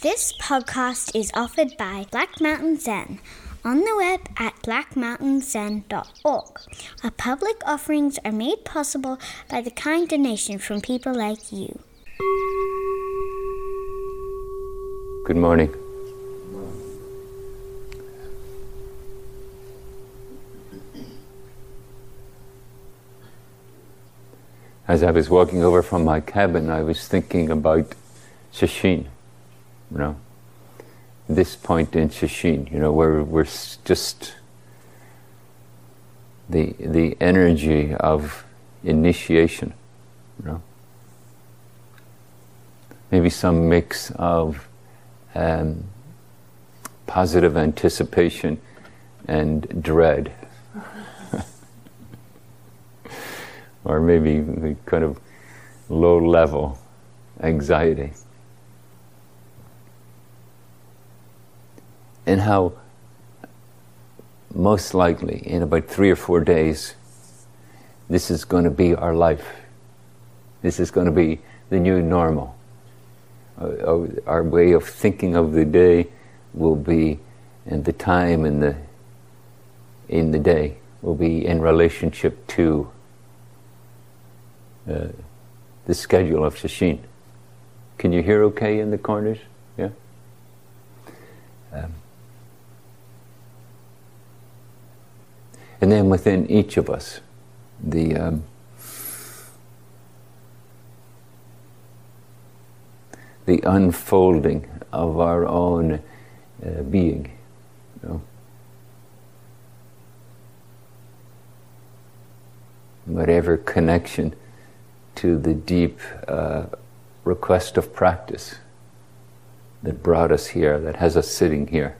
This podcast is offered by Black Mountain Zen on the web at blackmountainzen.org. Our public offerings are made possible by the kind donation from people like you. Good morning. As I was walking over from my cabin, I was thinking about Sesshin, you know, this point in Sesshin, you know, where we're just the the energy of initiation, you know. Maybe some mix of um, positive anticipation and dread, or maybe kind of low level anxiety. And how most likely in about three or four days, this is going to be our life. This is going to be the new normal. Uh, our way of thinking of the day will be, and the time in the in the day will be in relationship to uh, the schedule of Sesshin. Can you hear okay in the corners? Yeah. Um, And then within each of us, the um, the unfolding of our own uh, being. You know? Whatever connection to the deep uh, request of practice that brought us here, that has us sitting here.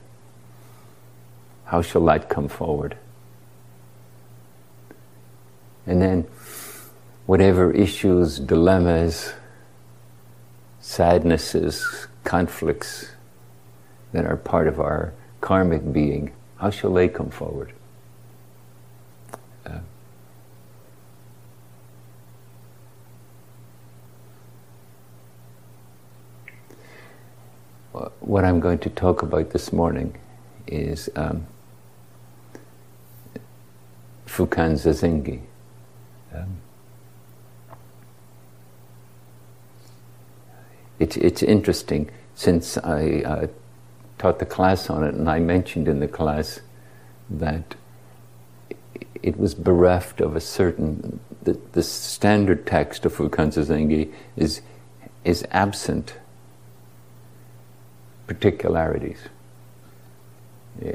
How shall that come forward? And then, whatever issues, dilemmas, sadnesses, conflicts that are part of our karmic being, how shall they come forward? Uh, what I'm going to talk about this morning is um, Fukan Zazengi. Um, it's, it's interesting since I uh, taught the class on it, and I mentioned in the class that it was bereft of a certain the, the standard text of Fukan Zazengi is is absent particularities.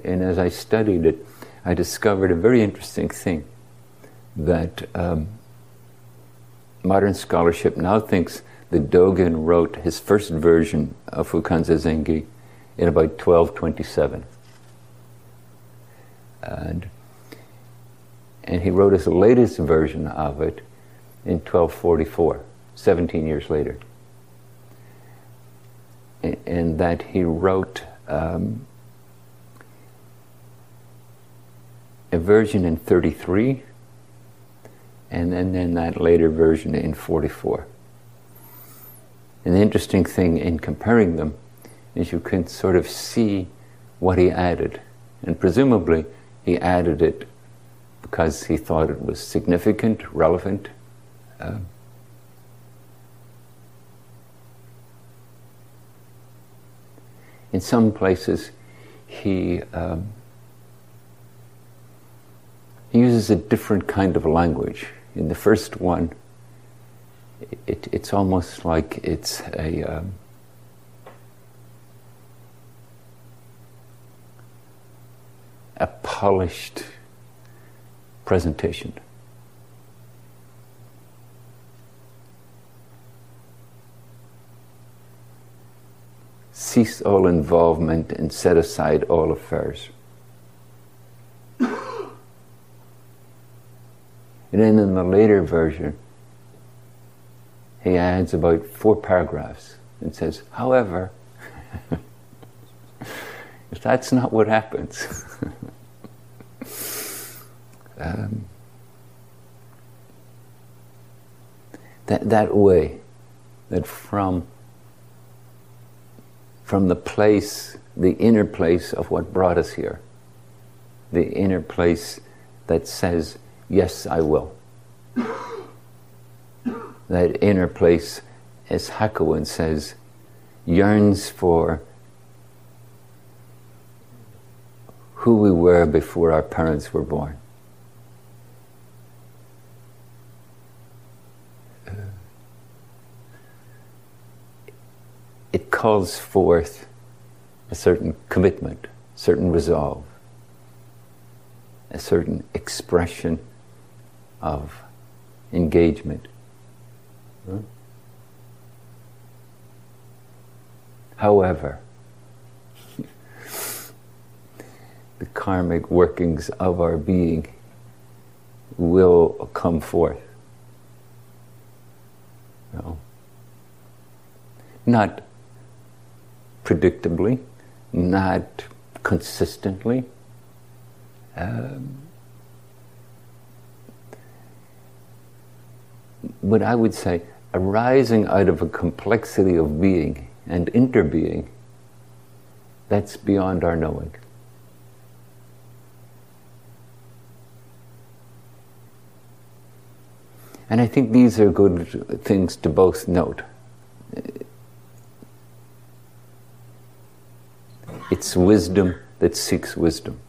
And as I studied it, I discovered a very interesting thing that um, modern scholarship now thinks that Dogen wrote his first version of Fukan Zazengi in about 1227. And, and he wrote his latest version of it in 1244, 17 years later. And, and that he wrote um, a version in 33 and then, then that later version in 44. And the interesting thing in comparing them is you can sort of see what he added. And presumably, he added it because he thought it was significant, relevant. Uh, in some places, he um, he uses a different kind of language in the first one, it, it's almost like it's a um, a polished presentation. Cease all involvement and set aside all affairs. And then in the later version, he adds about four paragraphs and says, however, if that's not what happens, um, that, that way, that from, from the place, the inner place of what brought us here. The inner place that says, Yes, I will. that inner place, as Hakuin says, yearns for who we were before our parents were born. It calls forth a certain commitment, certain resolve, a certain expression of engagement. However, the karmic workings of our being will come forth. No. Not predictably, not consistently. Um, but I would say arising out of a complexity of being and interbeing, that's beyond our knowing. And I think these are good things to both note. It's wisdom that seeks wisdom.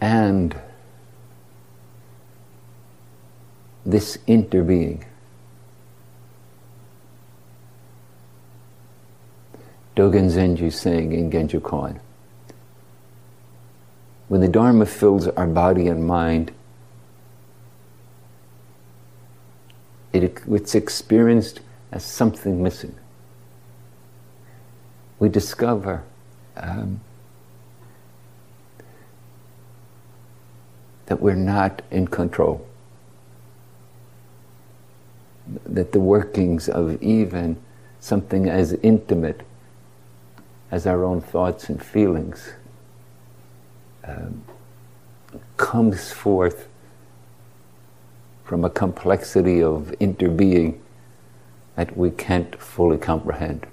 And this interbeing. Dogen Zenji saying in Genjo Koan, when the Dharma fills our body and mind, it, it's experienced as something missing. We discover um, that we're not in control. That the workings of even something as intimate as our own thoughts and feelings um, comes forth from a complexity of interbeing that we can't fully comprehend.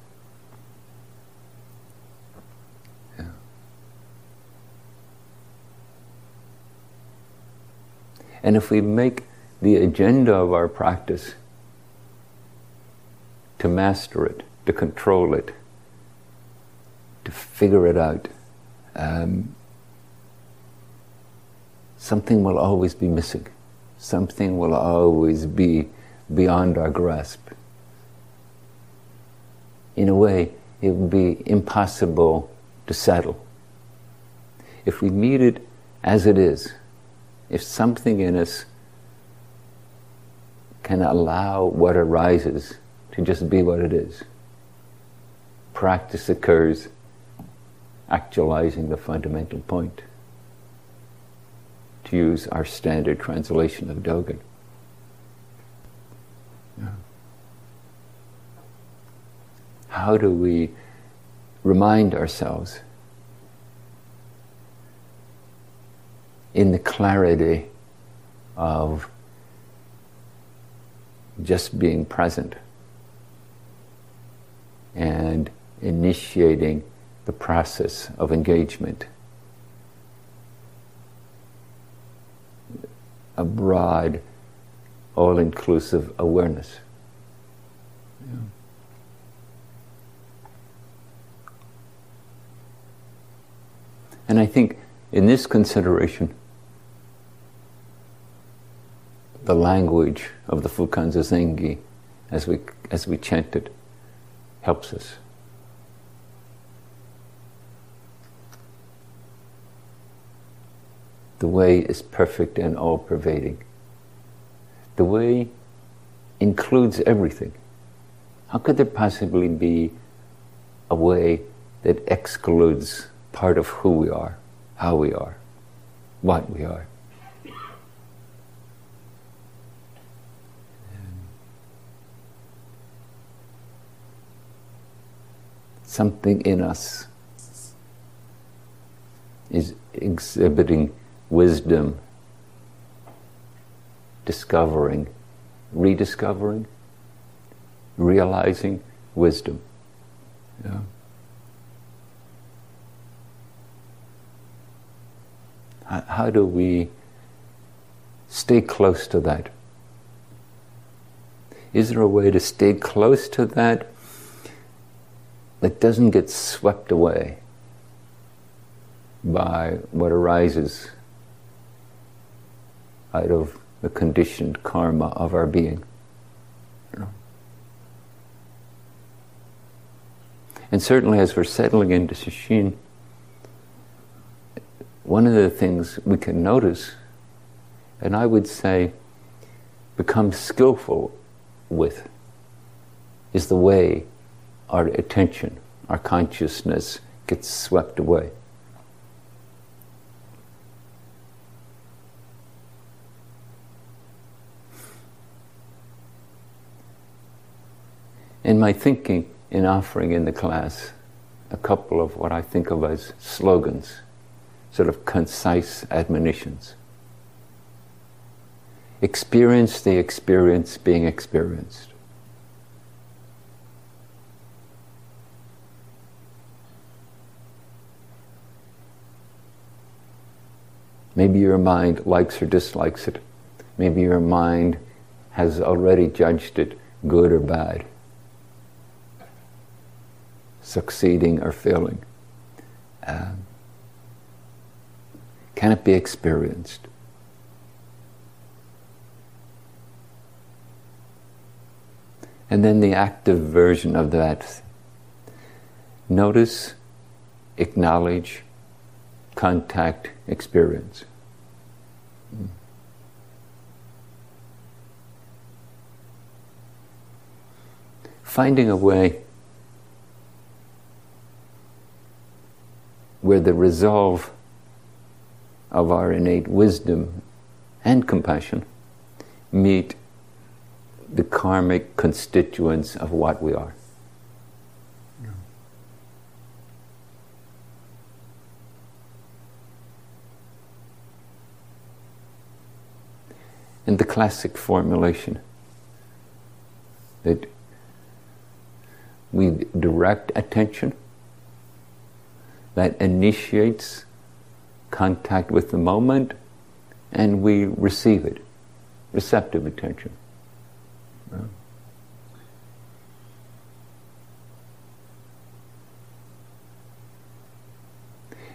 And if we make the agenda of our practice to master it, to control it, to figure it out, um, something will always be missing something will always be beyond our grasp. In a way, it would be impossible to settle. If we meet it as it is, if something in us can allow what arises to just be what it is, practice occurs actualizing the fundamental point to use our standard translation of Dogen. Yeah. How do we remind ourselves in the clarity of just being present and initiating the process of engagement a broad, all inclusive awareness. Yeah. And I think in this consideration, the language of the Fukan Zazengi as we, as we chant it helps us. The way is perfect and all pervading. The way includes everything. How could there possibly be a way that excludes part of who we are, how we are, what we are? Something in us is exhibiting wisdom, discovering rediscovering, realizing wisdom. Yeah. How, how do we stay close to that? Is there a way to stay close to that that doesn't get swept away by what arises out of the conditioned karma of our being? And certainly, as we're settling into Sesshin, one of the things we can notice, and I would say become skillful with, is the way our attention, our consciousness gets swept away. In my thinking, in offering in the class a couple of what I think of as slogans, sort of concise admonitions. Experience the experience being experienced. Maybe your mind likes or dislikes it. Maybe your mind has already judged it good or bad succeeding or failing? Um, can it be experienced? And then the active version of that notice, acknowledge, contact, experience. Finding a way where the resolve of our innate wisdom and compassion meet the karmic constituents of what we are. And the classic formulation that we direct attention that initiates contact with the moment and we receive it, receptive attention.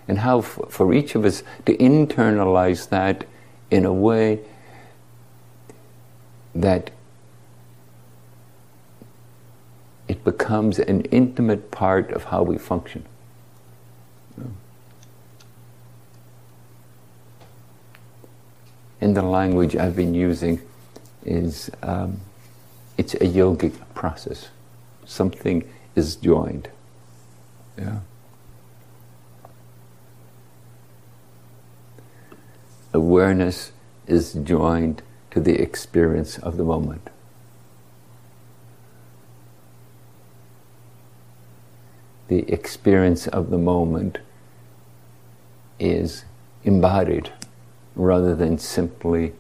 And how, f- for each of us to internalize that in a way that it becomes an intimate part of how we function. In the language I've been using is um, it's a yogic process. Something is joined. Yeah. Awareness is joined to the experience of the moment. The experience of the moment is embodied rather than simply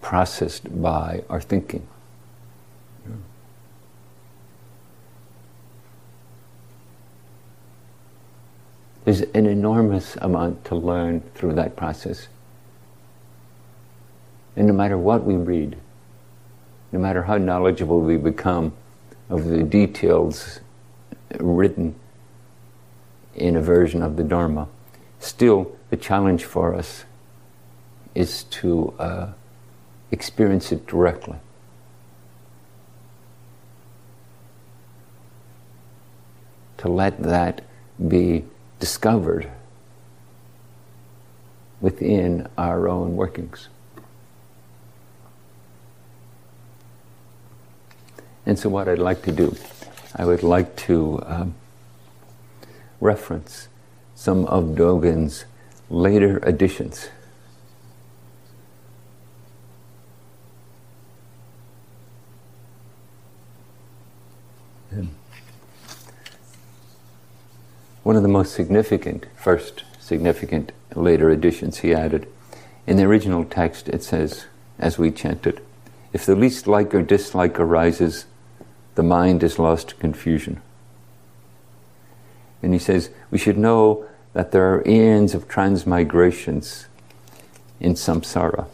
processed by our thinking. There's an enormous amount to learn through that process. And no matter what we read, no matter how knowledgeable we become of the details written in a version of the Dharma, still the challenge for us is to uh, experience it directly. To let that be discovered within our own workings. And so, what I'd like to do, I would like to um, reference some of Dogen's later editions. One of the most significant, first significant later additions he added. In the original text, it says, as we chanted, If the least like or dislike arises, the mind is lost to confusion. And he says, we should know that there are eons of transmigrations in samsara.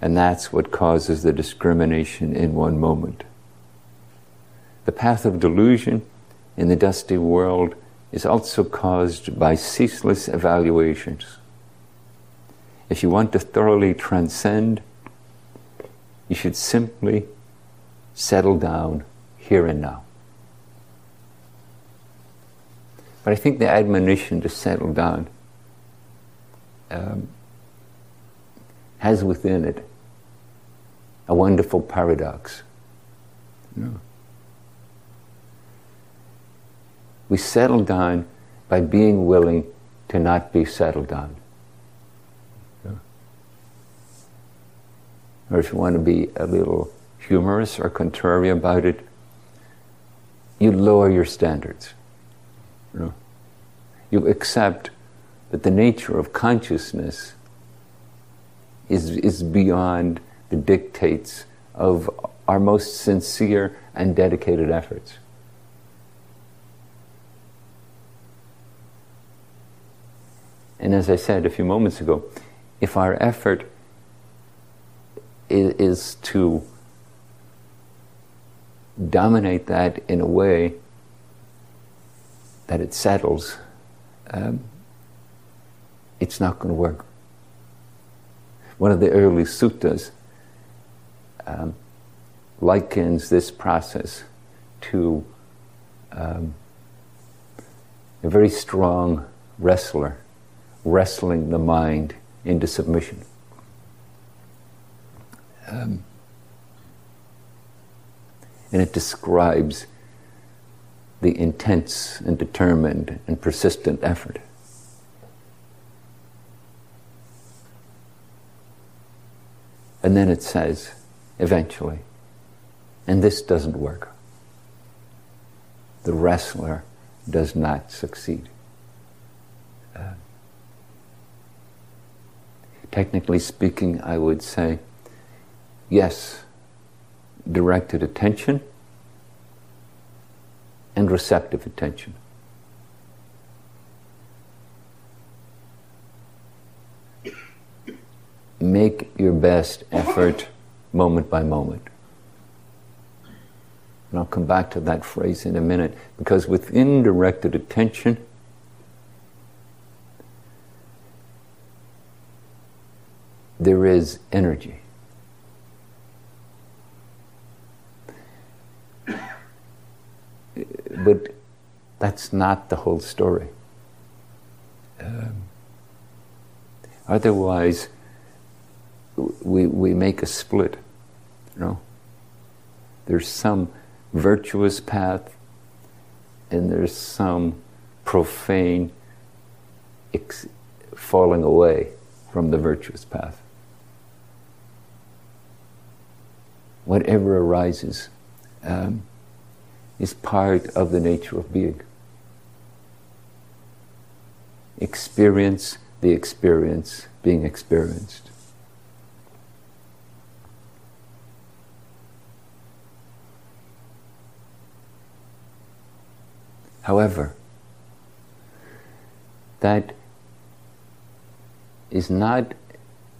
And that's what causes the discrimination in one moment. The path of delusion in the dusty world is also caused by ceaseless evaluations. If you want to thoroughly transcend, you should simply settle down here and now. But I think the admonition to settle down um, has within it a wonderful paradox. Know? We settle down by being willing to not be settled down. Or if you want to be a little humorous or contrary about it, you lower your standards. You, know? you accept that the nature of consciousness is, is beyond the dictates of our most sincere and dedicated efforts. And as I said a few moments ago, if our effort is, is to dominate that in a way that it settles, um, it's not going to work. One of the early suttas um, likens this process to um, a very strong wrestler wrestling the mind into submission. Um, and it describes the intense and determined and persistent effort. And then it says, eventually, and this doesn't work. The wrestler does not succeed. Uh, technically speaking, I would say, yes, directed attention and receptive attention. Make your best effort moment by moment. And I'll come back to that phrase in a minute because within directed attention, there is energy. But that's not the whole story. Um, otherwise, we, we make a split. You know, there's some virtuous path, and there's some profane ex- falling away from the virtuous path. Whatever arises um, is part of the nature of being. Experience the experience being experienced. However, that is not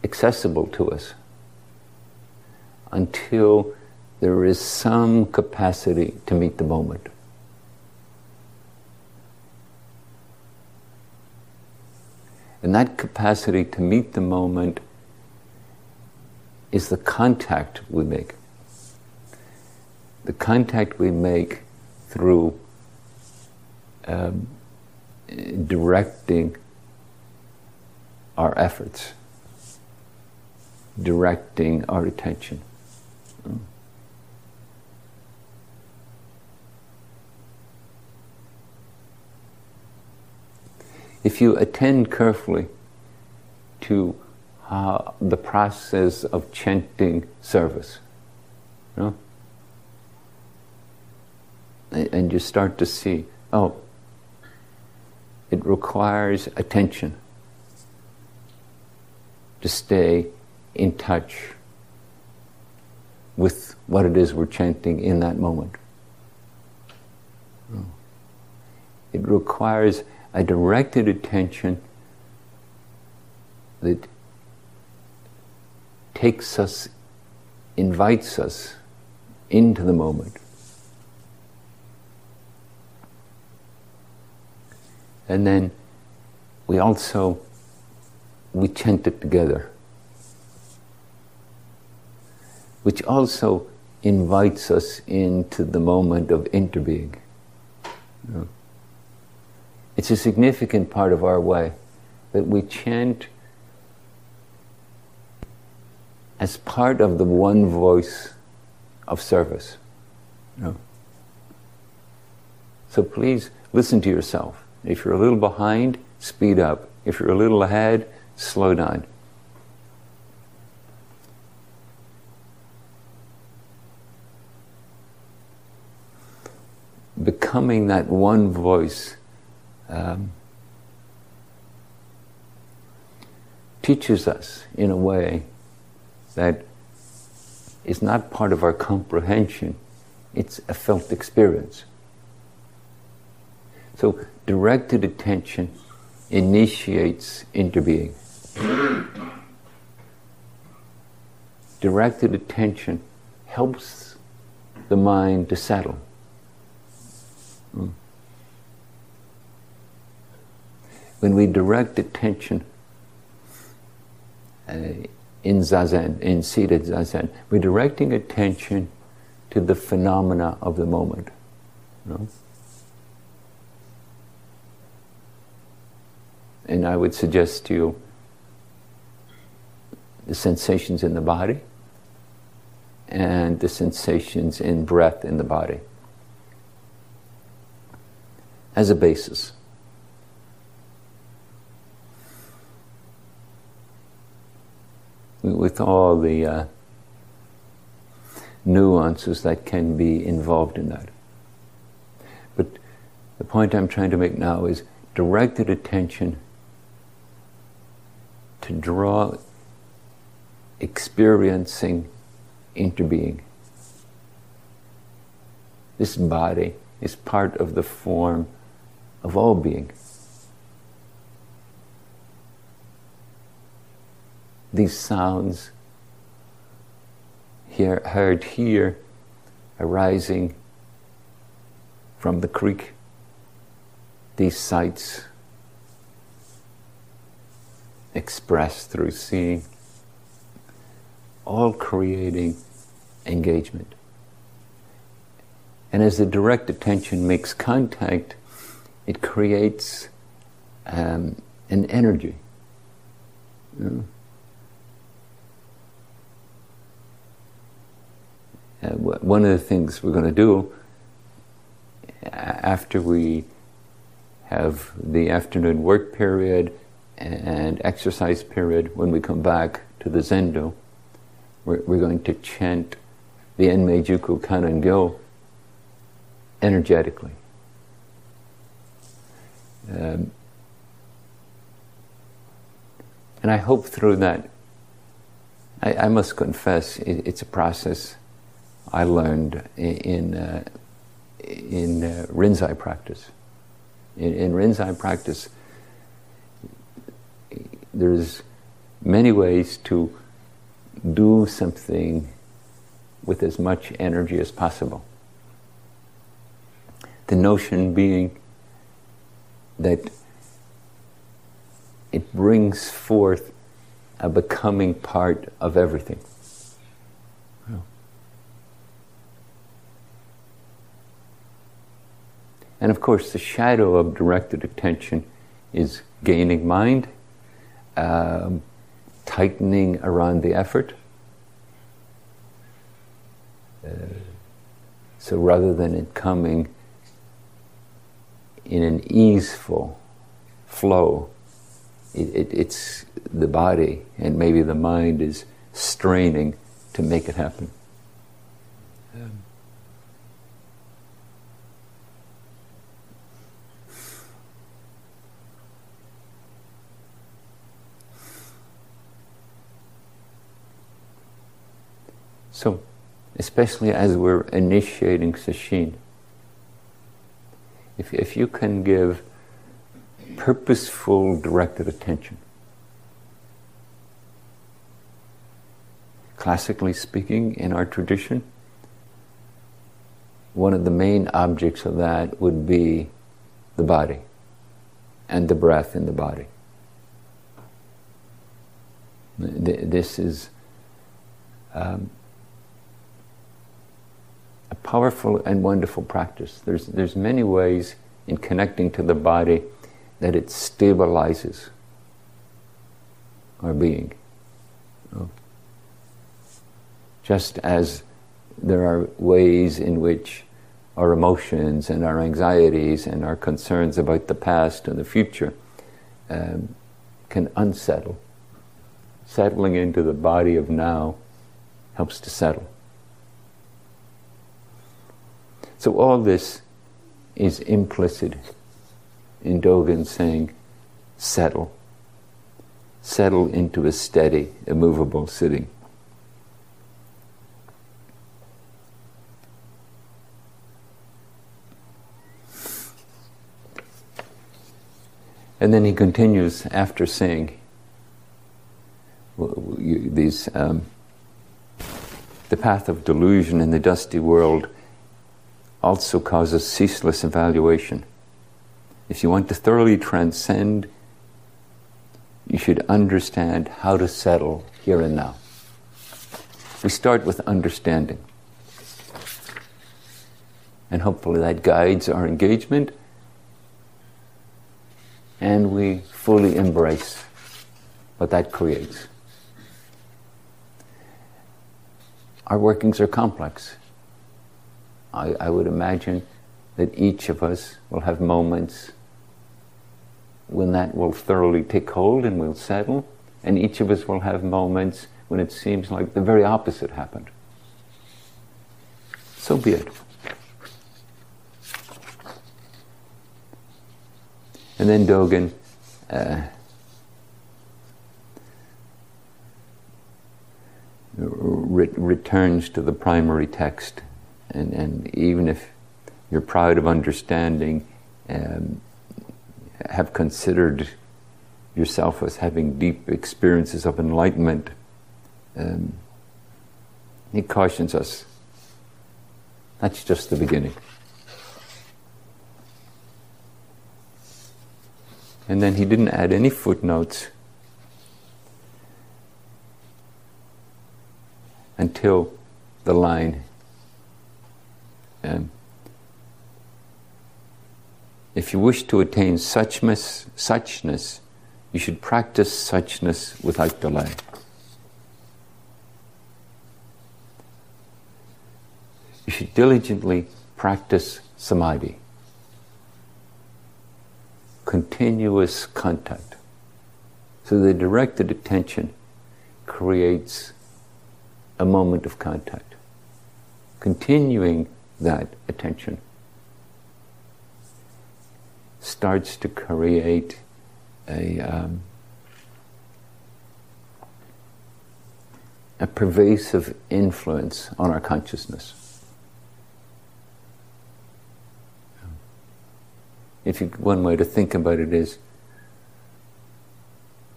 accessible to us until there is some capacity to meet the moment. And that capacity to meet the moment is the contact we make. The contact we make through um, directing our efforts, directing our attention. If you attend carefully to uh, the process of chanting service, you know, and you start to see, oh, it requires attention to stay in touch with what it is we're chanting in that moment. It requires a directed attention that takes us, invites us into the moment. And then we also we chant it together, which also invites us into the moment of interbeing. You know? It's a significant part of our way that we chant as part of the one voice of service. Know? So please listen to yourself. If you're a little behind, speed up. If you're a little ahead, slow down. Becoming that one voice um, teaches us in a way that is not part of our comprehension, it's a felt experience. So, directed attention initiates interbeing. Directed attention helps the mind to settle. When we direct attention uh, in zazen, in seated zazen, we're directing attention to the phenomena of the moment. You know? And I would suggest to you the sensations in the body and the sensations in breath in the body as a basis. With all the uh, nuances that can be involved in that. But the point I'm trying to make now is directed attention to draw experiencing interbeing. This body is part of the form of all being. These sounds here, heard here arising from the creek, these sights expressed through seeing, all creating engagement. And as the direct attention makes contact, it creates um, an energy. You know? Uh, one of the things we're going to do after we have the afternoon work period and exercise period, when we come back to the Zendo, we're, we're going to chant the Enmeijuku Kannon Gyo energetically. Um, and I hope through that, I, I must confess, it, it's a process I learned in, in, uh, in uh, Rinzai practice. In, in Rinzai practice, there's many ways to do something with as much energy as possible. The notion being that it brings forth a becoming part of everything. And of course, the shadow of directed attention is gaining mind, um, tightening around the effort. Uh, so rather than it coming in an easeful flow, it, it, it's the body and maybe the mind is straining to make it happen. So especially as we're initiating sesshin. If, if you can give purposeful, directed attention, classically speaking, in our tradition, one of the main objects of that would be the body and the breath in the body. This is um, powerful and wonderful practice. There's, there's many ways in connecting to the body that it stabilizes our being. Just as there are ways in which our emotions and our anxieties and our concerns about the past and the future um, can unsettle. Settling into the body of now helps to settle. So, all this is implicit in Dogen saying, settle. Settle into a steady, immovable sitting. And then he continues after saying these um, the path of delusion in the dusty world also causes ceaseless evaluation. If you want to thoroughly transcend, you should understand how to settle here and now. We start with understanding. And hopefully that guides our engagement and we fully embrace what that creates. Our workings are complex. I, I would imagine that each of us will have moments when that will thoroughly take hold and will settle, and each of us will have moments when it seems like the very opposite happened. So be it. And then Dogen uh, re- returns to the primary text. And, and even if you're proud of understanding, um, have considered yourself as having deep experiences of enlightenment, um, he cautions us that's just the beginning. And then he didn't add any footnotes until the line. Um, if you wish to attain suchness, suchness, you should practice suchness without delay. You should diligently practice samadhi continuous contact. So the directed attention creates a moment of contact. Continuing that attention starts to create a, um, a pervasive influence on our consciousness. if you, one way to think about it is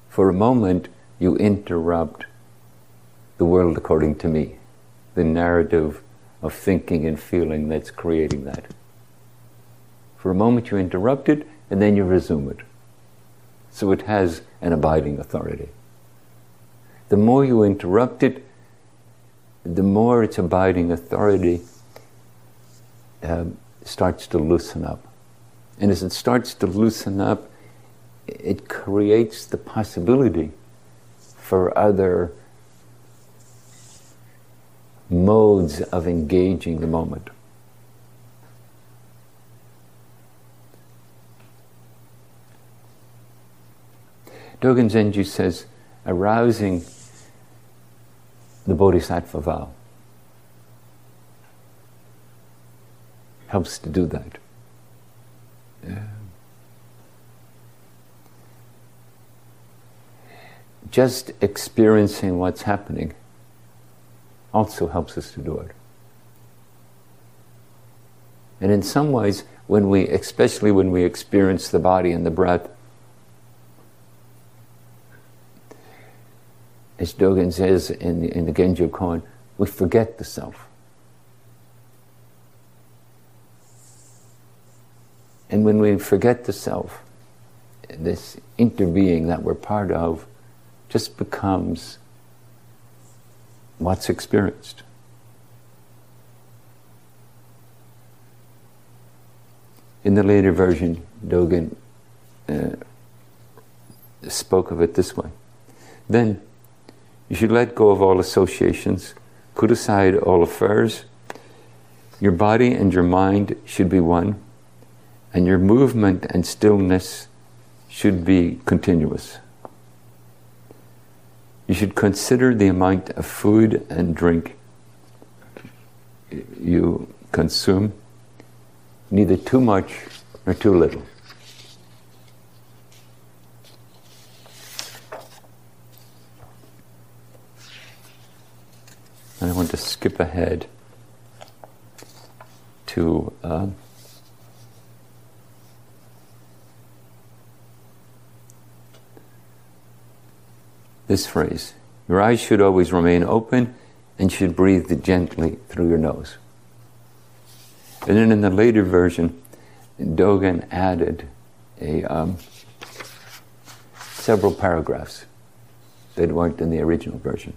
for a moment you interrupt the world according to me, the narrative of thinking and feeling that's creating that. For a moment you interrupt it and then you resume it. So it has an abiding authority. The more you interrupt it, the more its abiding authority um, starts to loosen up. And as it starts to loosen up, it creates the possibility for other modes of engaging the moment. Dogen Zenji says, arousing the bodhisattva vow helps to do that. Just experiencing what's happening also helps us to do it. And in some ways, when we, especially when we experience the body and the breath, as Dogen says in the, in the Genjo Koan, we forget the self. And when we forget the self, this interbeing that we're part of just becomes what's experienced. In the later version, Dogen uh, spoke of it this way. Then you should let go of all associations, put aside all affairs. Your body and your mind should be one, and your movement and stillness should be continuous. You should consider the amount of food and drink you consume, neither too much nor too little. I want to skip ahead to uh, this phrase Your eyes should always remain open and should breathe gently through your nose. And then in the later version, Dogen added a, um, several paragraphs that weren't in the original version.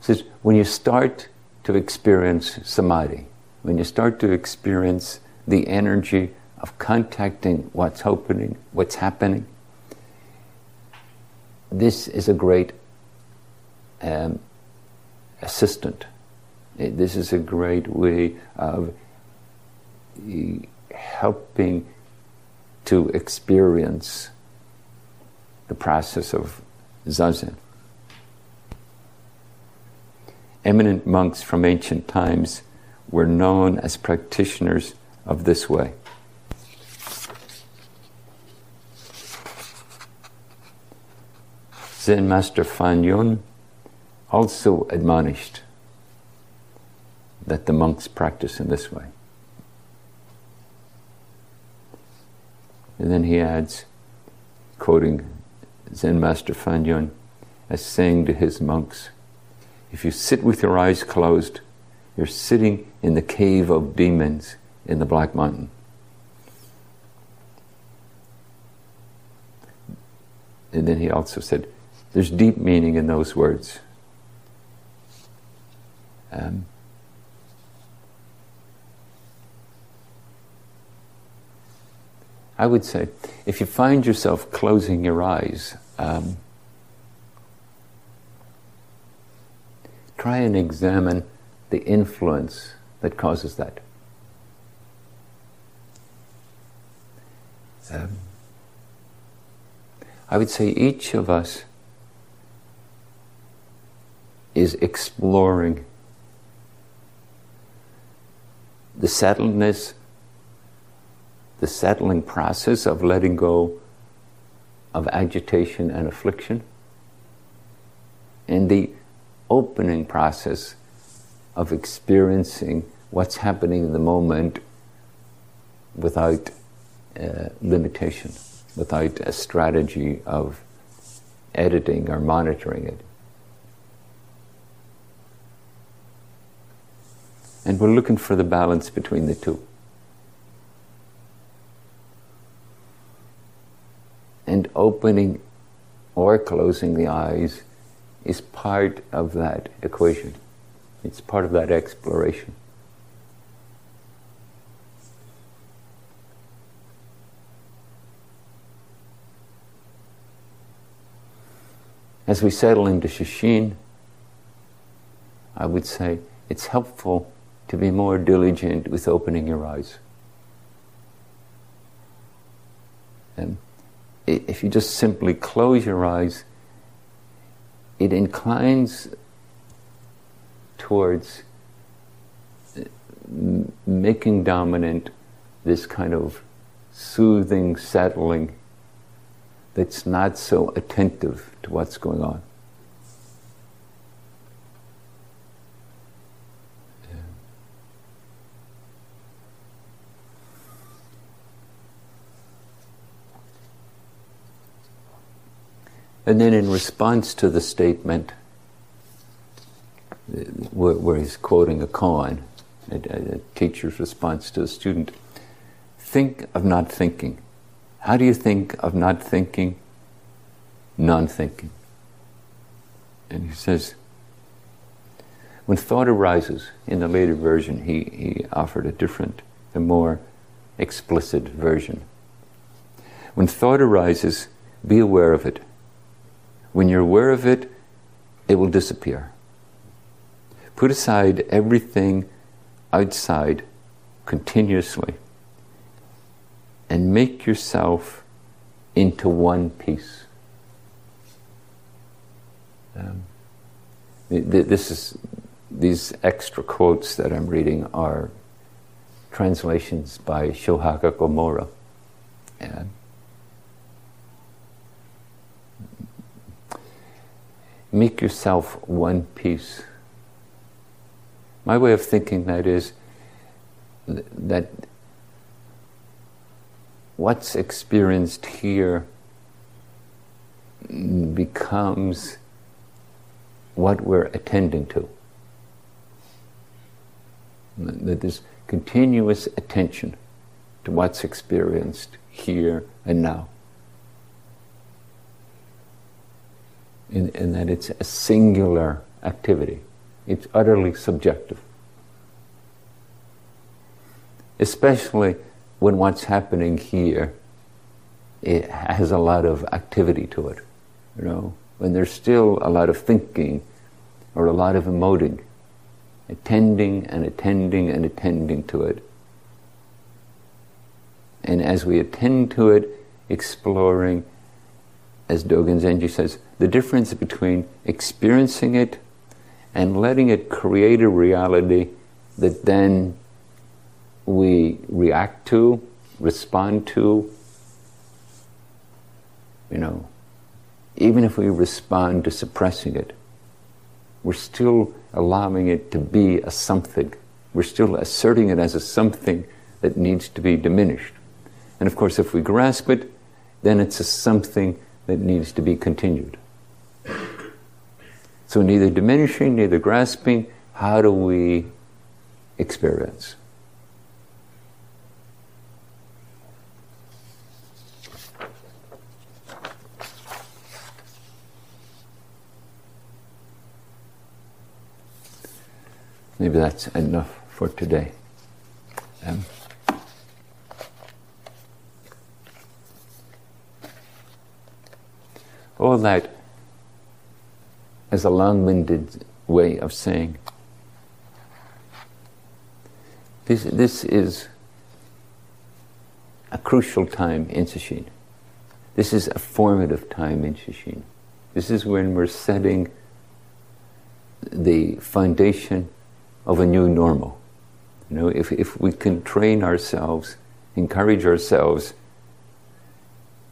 says when you start to experience samadhi, when you start to experience the energy of contacting what's happening, what's happening, this is a great um, assistant. This is a great way of helping to experience the process of zazen eminent monks from ancient times were known as practitioners of this way. Zen Master Fan Yun also admonished that the monks practice in this way. And then he adds, quoting Zen Master Fan Yun, as saying to his monks, if you sit with your eyes closed, you're sitting in the cave of demons in the Black Mountain. And then he also said, there's deep meaning in those words. Um, I would say, if you find yourself closing your eyes, um, try and examine the influence that causes that. Um, I would say each of us is exploring the settledness, the settling process of letting go of agitation and affliction, and the opening process of experiencing what's happening in the moment without uh, limitation, without a strategy of editing or monitoring it. And we're looking for the balance between the two. And opening or closing the eyes is part of that equation. It's part of that exploration. As we settle into Sesshin, I would say it's helpful to be more diligent with opening your eyes. And if you just simply close your eyes, it inclines towards uh, making dominant this kind of soothing, settling that's not so attentive to what's going on. And then, in response to the statement, where, where he's quoting a koan, a, a, teacher's response to a student, think of not thinking. How do you think of not thinking? Non thinking. And he says, when thought arises, in the later version, he, he offered a different, a more explicit version. When thought arises, be aware of it. When you're aware of it, it will disappear. Put aside everything outside continuously and make yourself into one piece. Um, this is these extra quotes that I'm reading are translations by Shohaku Okumura. Make yourself one piece. My way of thinking that is that what's experienced here becomes what we're attending to that there's continuous attention to what's experienced here and now. And, and that it's a singular activity, it's utterly subjective. Especially when what's happening here it has a lot of activity to it, you know, when there's still a lot of thinking or a lot of emoting attending and attending and attending to it. And as we attend to it, exploring, as Dogen Zenji says, the difference between experiencing it and letting it create a reality that then we react to, respond to. You know, even if we respond to suppressing it, we're still allowing it to be a something. We're still asserting it as a something that needs to be diminished. And of course, if we grasp it, then it's a something that needs to be continued. So, neither diminishing, neither grasping, how do we experience? Maybe that's enough for today. Um, all that is a long winded way of saying this, this is a crucial time in Sesshin. This is a formative time in Sesshin. This is when we're setting the foundation of a new normal. You know, if, if we can train ourselves, encourage ourselves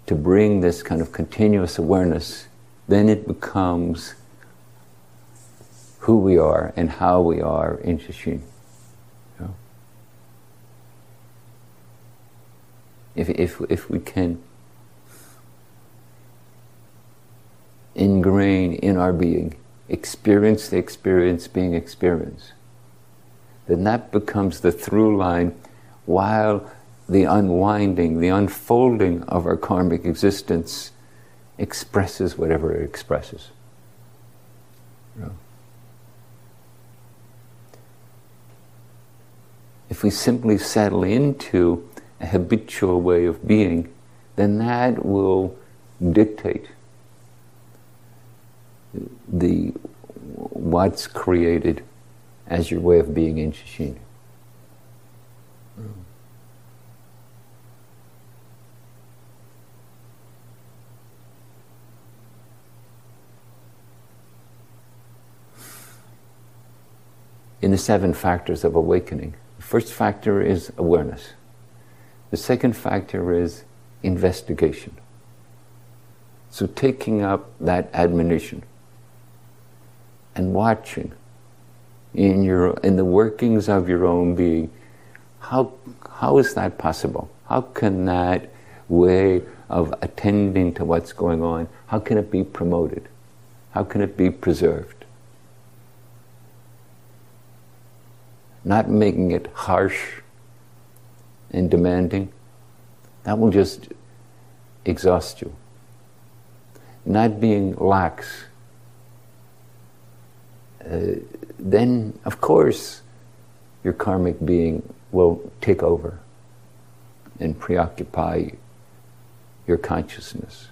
to bring this kind of continuous awareness, then it becomes who we are and how we are in Sesshin. You know? If, if, if we can ingrain in our being, experience the experience being experienced, then that becomes the through line while the unwinding, the unfolding of our karmic existence expresses whatever it expresses. If we simply settle into a habitual way of being, then that will dictate the what's created as your way of being in Sesshin. In the seven factors of awakening, first factor is awareness. The second factor is investigation. So taking up that admonition and watching in your in the workings of your own being how how is that possible how can that way of attending to what's going on, how can it be promoted? How can it be preserved? Not making it harsh and demanding, that will just exhaust you. Not being lax, uh, then of course your karmic being will take over and preoccupy your consciousness.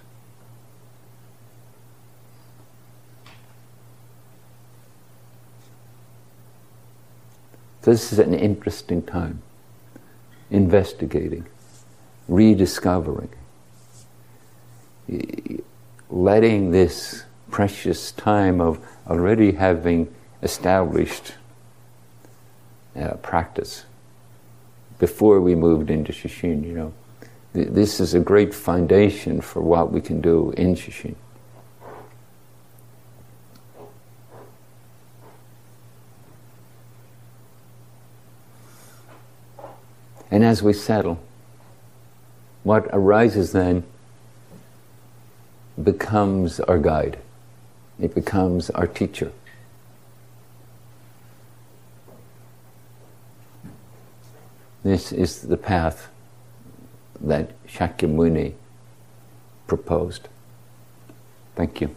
This is an interesting time. Investigating, rediscovering, letting this precious time of already having established uh, practice before we moved into Sesshin, you know. This is a great foundation for what we can do in Sesshin. And as we settle, what arises then becomes our guide, it becomes our teacher. This is the path that Shakyamuni proposed. Thank you.